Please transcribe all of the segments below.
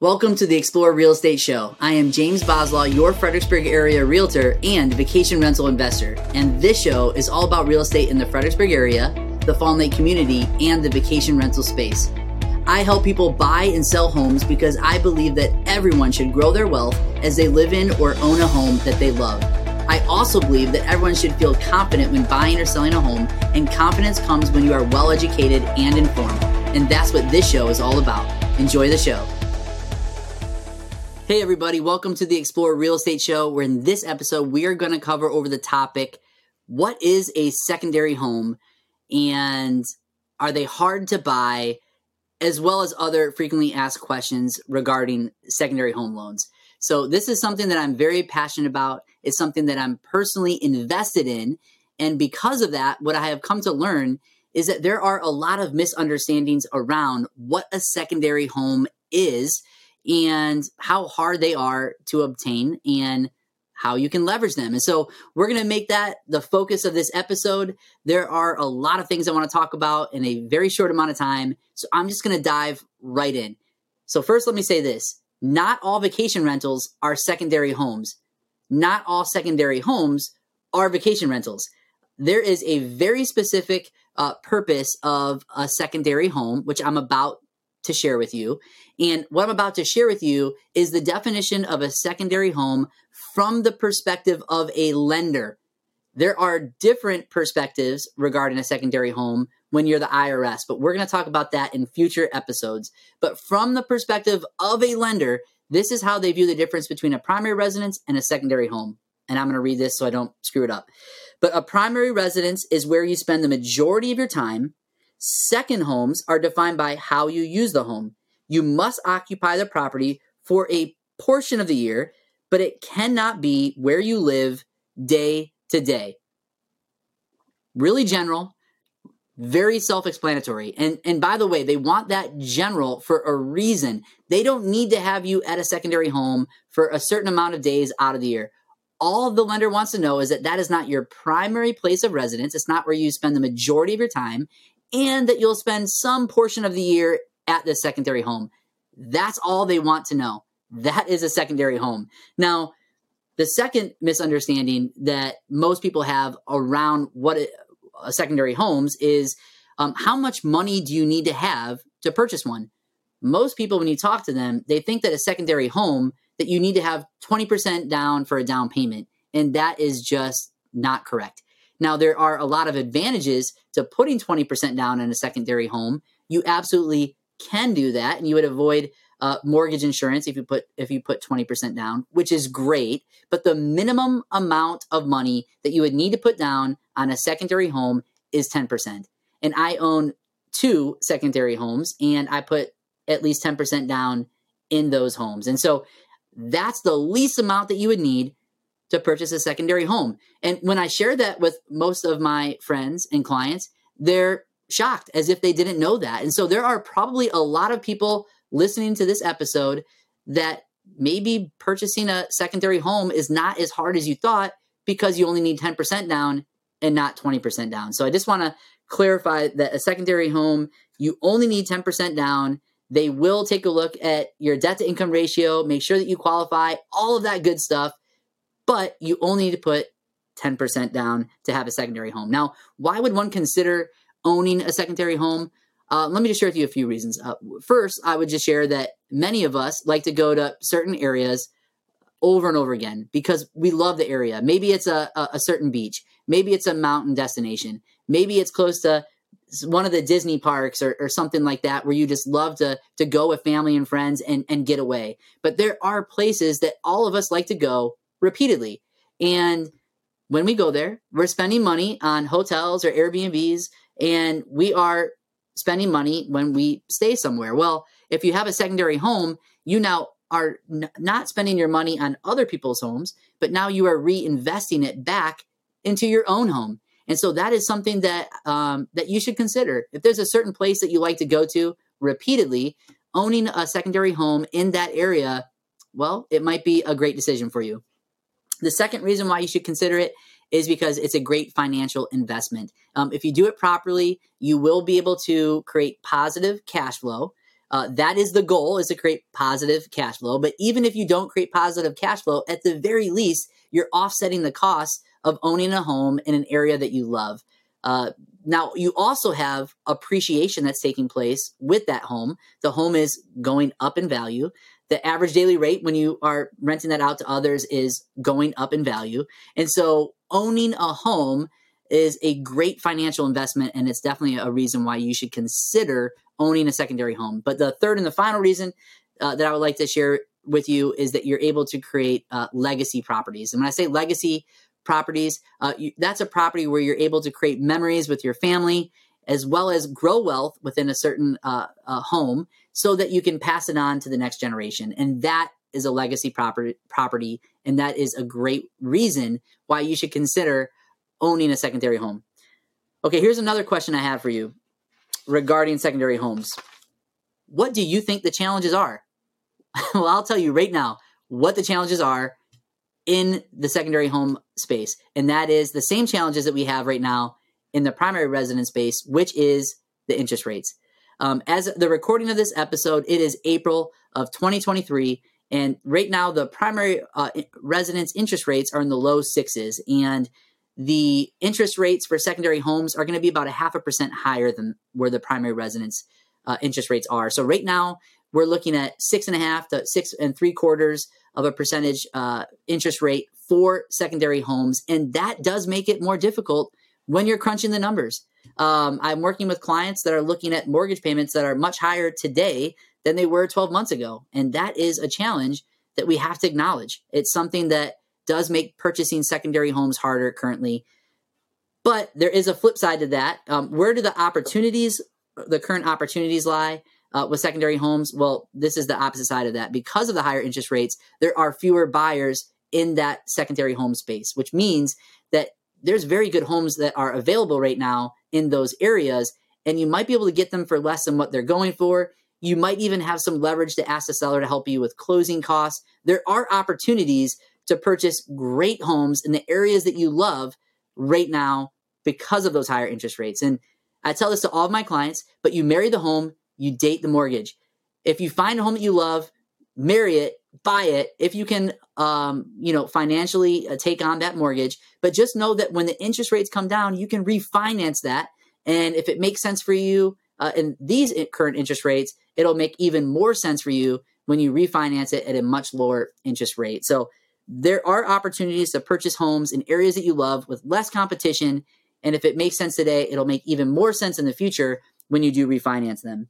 Welcome to the Explore Real Estate Show. I am James Boslaw, your Fredericksburg area realtor and vacation rental investor. And this show is all about real estate in the Fredericksburg area, the Fawn Lake community, and the vacation rental space. I help people buy and sell homes because I believe that everyone should grow their wealth as they live in or own a home that they love. I also believe that everyone should feel confident when buying or selling a home, and confidence comes when you are well educated and informed. And that's what this show is all about. Enjoy the show. Hey, everybody, welcome to the Explore Real Estate Show, where in this episode, we are going to cover over the topic what is a secondary home and are they hard to buy, as well as other frequently asked questions regarding secondary home loans. So, this is something that I'm very passionate about. It's something that I'm personally invested in. And because of that, what I have come to learn is that there are a lot of misunderstandings around what a secondary home is and how hard they are to obtain and how you can leverage them. And so we're going to make that the focus of this episode. There are a lot of things I want to talk about in a very short amount of time. So I'm just going to dive right in. So, first, let me say this not all vacation rentals are secondary homes. Not all secondary homes are vacation rentals. There is a very specific uh, purpose of a secondary home, which I'm about to share with you. And what I'm about to share with you is the definition of a secondary home from the perspective of a lender. There are different perspectives regarding a secondary home when you're the IRS, but we're going to talk about that in future episodes. But from the perspective of a lender, this is how they view the difference between a primary residence and a secondary home. And I'm going to read this so I don't screw it up. But a primary residence is where you spend the majority of your time. Second homes are defined by how you use the home you must occupy the property for a portion of the year, but it cannot be where you live day to day. Really general, very self-explanatory. And and by the way, they want that general for a reason. They don't need to have you at a secondary home for a certain amount of days out of the year. All the lender wants to know is that that is not your primary place of residence. It's not where you spend the majority of your time and that you'll spend some portion of the year at the secondary home. That's all they want to know. That is a secondary home. Now, the second misunderstanding that most people have around what a, secondary homes is um, how much money do you need to have to purchase one? Most people, when you talk to them, they think that a secondary home that you need to have 20% down for a down payment. And that is just not correct. Now, there are a lot of advantages to putting 20% down in a secondary home. You absolutely can do that, and you would avoid uh, mortgage insurance if you put if you put 20% down which is great but the minimum amount of money that you would need to put down on a secondary home is 10% and i own two secondary homes and i put at least 10% down in those homes and so that's the least amount that you would need to purchase a secondary home and when i share that with most of my friends and clients they're shocked as if they didn't know that. And so there are probably a lot of people listening to this episode that maybe purchasing a secondary home is not as hard as you thought because you only need 10% down and not 20% down. So I just want to clarify that a secondary home, you only need 10% down. They will take a look at your debt to income ratio, make sure that you qualify, all of that good stuff, but you only need to put 10% down to have a secondary home. Now, why would one consider owning a secondary home? Uh, let me just share with you a few reasons. Uh, first, I would just share that many of us like to go to certain areas over and over again because we love the area. Maybe it's a, a, a certain beach. Maybe it's a mountain destination. Maybe it's close to one of the Disney parks or, or, something like that where you just love to to go with family and friends and, and get away. But there are places that all of us like to go repeatedly. And when we go there, we're spending money on hotels or Airbnbs and we are spending money when we stay somewhere. Well, if you have a secondary home, you now are n- not spending your money on other people's homes, but now you are reinvesting it back into your own home. And so that is something that um, that you should consider. If there's a certain place that you like to go to repeatedly, owning a secondary home in that area, well, it might be a great decision for you. The second reason why you should consider it is because it's a great financial investment. Um, if you do it properly, you will be able to create positive cash flow. Uh, that is the goal is to create positive cash flow. But even if you don't create positive cash flow, at the very least, you're offsetting the cost of owning a home in an area that you love. Uh, now, you also have appreciation that's taking place with that home. The home is going up in value. The average daily rate when you are renting that out to others is going up in value. And so, owning a home is a great financial investment, and it's definitely a reason why you should consider owning a secondary home. But the third and the final reason uh, that I would like to share with you is that you're able to create uh, legacy properties. And when I say legacy properties. Uh, you, that's a property where you're able to create memories with your family as well as grow wealth within a certain uh, home so that you can pass it on to the next generation. And that is a legacy property, property. And that is a great reason why you should consider owning a secondary home. Okay, here's another question I have for you regarding secondary homes. What do you think the challenges are? well, I'll tell you right now what the challenges are in the secondary home space. And that is the same challenges that we have right now in the primary residence space, which is the interest rates. Um, as the recording of this episode, it is April of 2023. And right now, the primary uh, residence interest rates are in the low sixes. And the interest rates for secondary homes are going to be about a half a percent higher than where the primary residence uh, interest rates are. So right now, we're looking at six and a half to six and three quarters of a percentage uh, interest rate for secondary homes. And that does make it more difficult when you're crunching the numbers. Um, I'm working with clients that are looking at mortgage payments that are much higher today than they were 12 months ago. And that is a challenge that we have to acknowledge. It's something that does make purchasing secondary homes harder currently. But there is a flip side to that. Um, where do the opportunities, the current opportunities lie? uh, with secondary homes, well, this is the opposite side of that. Because of the higher interest rates, there are fewer buyers in that secondary home space, which means that there's very good homes that are available right now in those areas, and you might be able to get them for less than what they're going for. You might even have some leverage to ask the seller to help you with closing costs. There are opportunities to purchase great homes in the areas that you love right now because of those higher interest rates. And I tell this to all of my clients, but you marry the home, you date the mortgage. If you find a home that you love, marry it, buy it. If you can, um, you know, financially uh, take on that mortgage, but just know that when the interest rates come down, you can refinance that. And if it makes sense for you uh, in these current interest rates, it'll make even more sense for you when you refinance it at a much lower interest rate. So there are opportunities to purchase homes in areas that you love with less competition. And if it makes sense today, it'll make even more sense in the future when you do refinance them.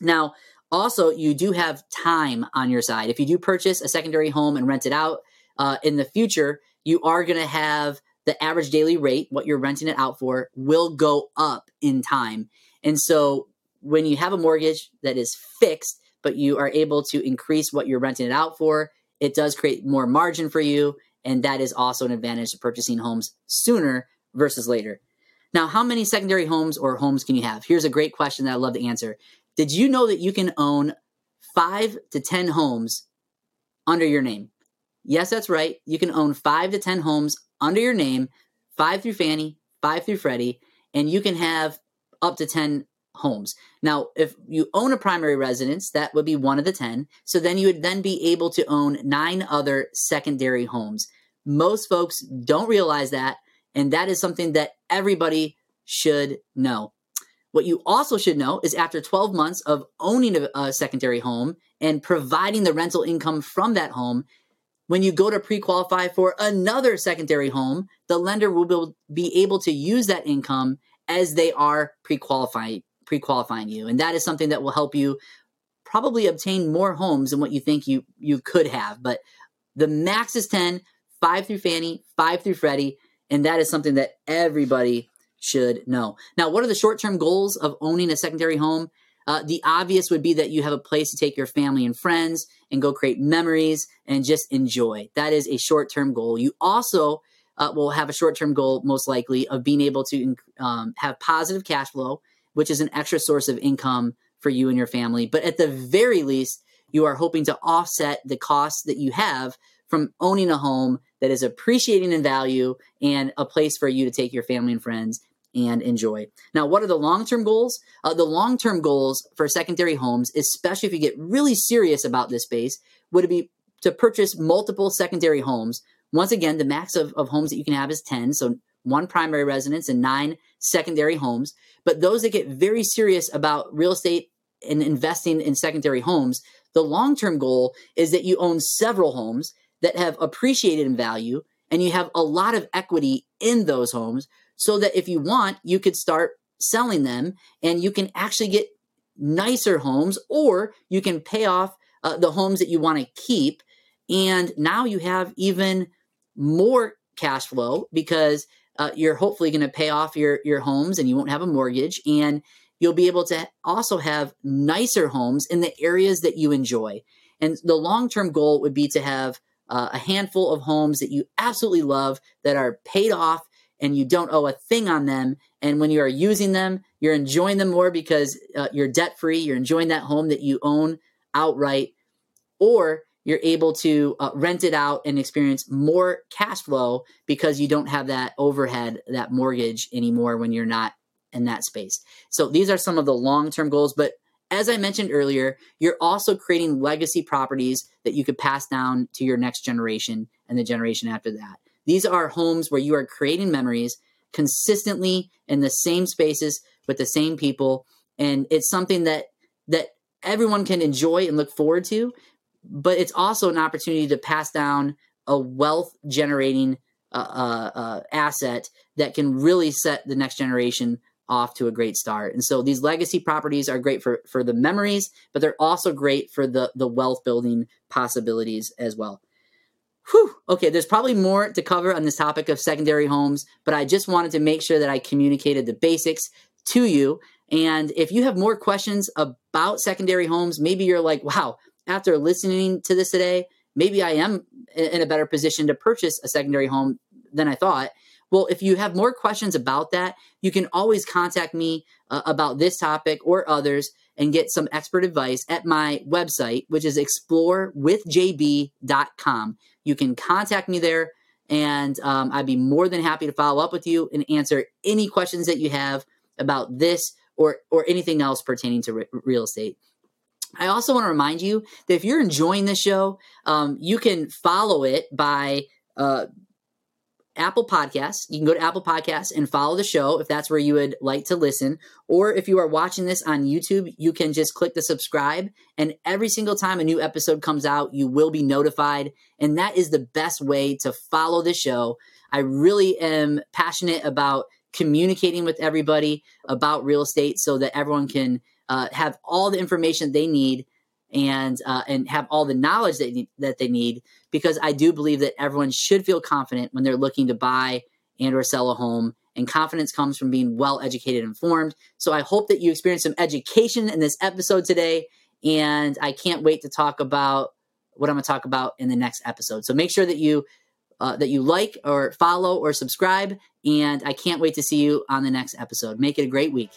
Now, also, you do have time on your side. If you do purchase a secondary home and rent it out uh, in the future, you are going to have the average daily rate, what you're renting it out for, will go up in time. And so, when you have a mortgage that is fixed, but you are able to increase what you're renting it out for, it does create more margin for you. And that is also an advantage to purchasing homes sooner versus later. Now, how many secondary homes or homes can you have? Here's a great question that I love to answer. Did you know that you can own five to 10 homes under your name? Yes, that's right. You can own five to 10 homes under your name, five through Fannie, five through Freddie, and you can have up to 10 homes. Now, if you own a primary residence, that would be one of the 10. So then you would then be able to own nine other secondary homes. Most folks don't realize that, and that is something that everybody should know. What you also should know is after 12 months of owning a, a secondary home and providing the rental income from that home, when you go to pre qualify for another secondary home, the lender will be able to use that income as they are pre qualifying pre-qualifying you. And that is something that will help you probably obtain more homes than what you think you you could have. But the max is 10 5 through fannie 5 through freddie and that is something that everybody should know. Now, what are the short term goals of owning a secondary home? Uh, the obvious would be that you have a place to take your family and friends and go create memories and just enjoy. That is a short term goal. You also uh, will have a short term goal, most likely, of being able to um, have positive cash flow, which is an extra source of income for you and your family. But at the very least, you are hoping to offset the costs that you have from owning a home that is appreciating in value and a place for you to take your family and friends and enjoy. Now, what are the long term goals? Uh, the long term goals for secondary homes, especially if you get really serious about this space, would be to purchase multiple secondary homes. Once again, the max of, of homes that you can have is 10, so one primary residence and nine secondary homes. But those that get very serious about real estate and investing in secondary homes, the long term goal is that you own several homes that have appreciated in value and you have a lot of equity in those homes so that if you want, you could start selling them and you can actually get nicer homes or you can pay off uh, the homes that you want to keep. And now you have even more cash flow because uh, you're hopefully going to pay off your, your homes and you won't have a mortgage. And you'll be able to also have nicer homes in the areas that you enjoy. And the long term goal would be to have uh, a handful of homes that you absolutely love that are paid off and you don't owe a thing on them. And when you are using them, you're enjoying them more because uh, you're debt free. You're enjoying that home that you own outright, or you're able to uh, rent it out and experience more cash flow because you don't have that overhead, that mortgage anymore when you're not in that space. So these are some of the long term goals. But as I mentioned earlier, you're also creating legacy properties that you could pass down to your next generation and the generation after that. These are homes where you are creating memories consistently in the same spaces with the same people and it's something that that everyone can enjoy and look forward to but it's also an opportunity to pass down a wealth generating uh, uh, uh, asset that can really set the next generation off to a great start. And so these legacy properties are great for for the memories, but they're also great for the the wealth building possibilities as well. Whew. Okay, there's probably more to cover on this topic of secondary homes, but I just wanted to make sure that I communicated the basics to you. And if you have more questions about secondary homes, maybe you're like, wow, after listening to this today, maybe I am in a better position to purchase a secondary home than I thought. Well, if you have more questions about that, you can always contact me uh, about this topic or others and get some expert advice at my website, which is explorewithjb.com. You can contact me there, and um, I'd be more than happy to follow up with you and answer any questions that you have about this or or anything else pertaining to re- real estate. I also want to remind you that if you're enjoying this show, um, you can follow it by uh, Apple Podcasts. You can go to Apple Podcasts and follow the show if that's where you would like to listen. Or if you are watching this on YouTube, you can just click the subscribe. And every single time a new episode comes out, you will be notified. And that is the best way to follow the show. I really am passionate about communicating with everybody about real estate so that everyone can uh, have all the information they need and uh, and have all the knowledge that, need, that they need because I do believe that everyone should feel confident when they're looking to buy and or sell a home and confidence comes from being well educated and informed. So I hope that you experience some education in this episode today and I can't wait to talk about what I'm going to talk about in the next episode. So make sure that you uh, that you like or follow or subscribe and I can't wait to see you on the next episode. Make it a great week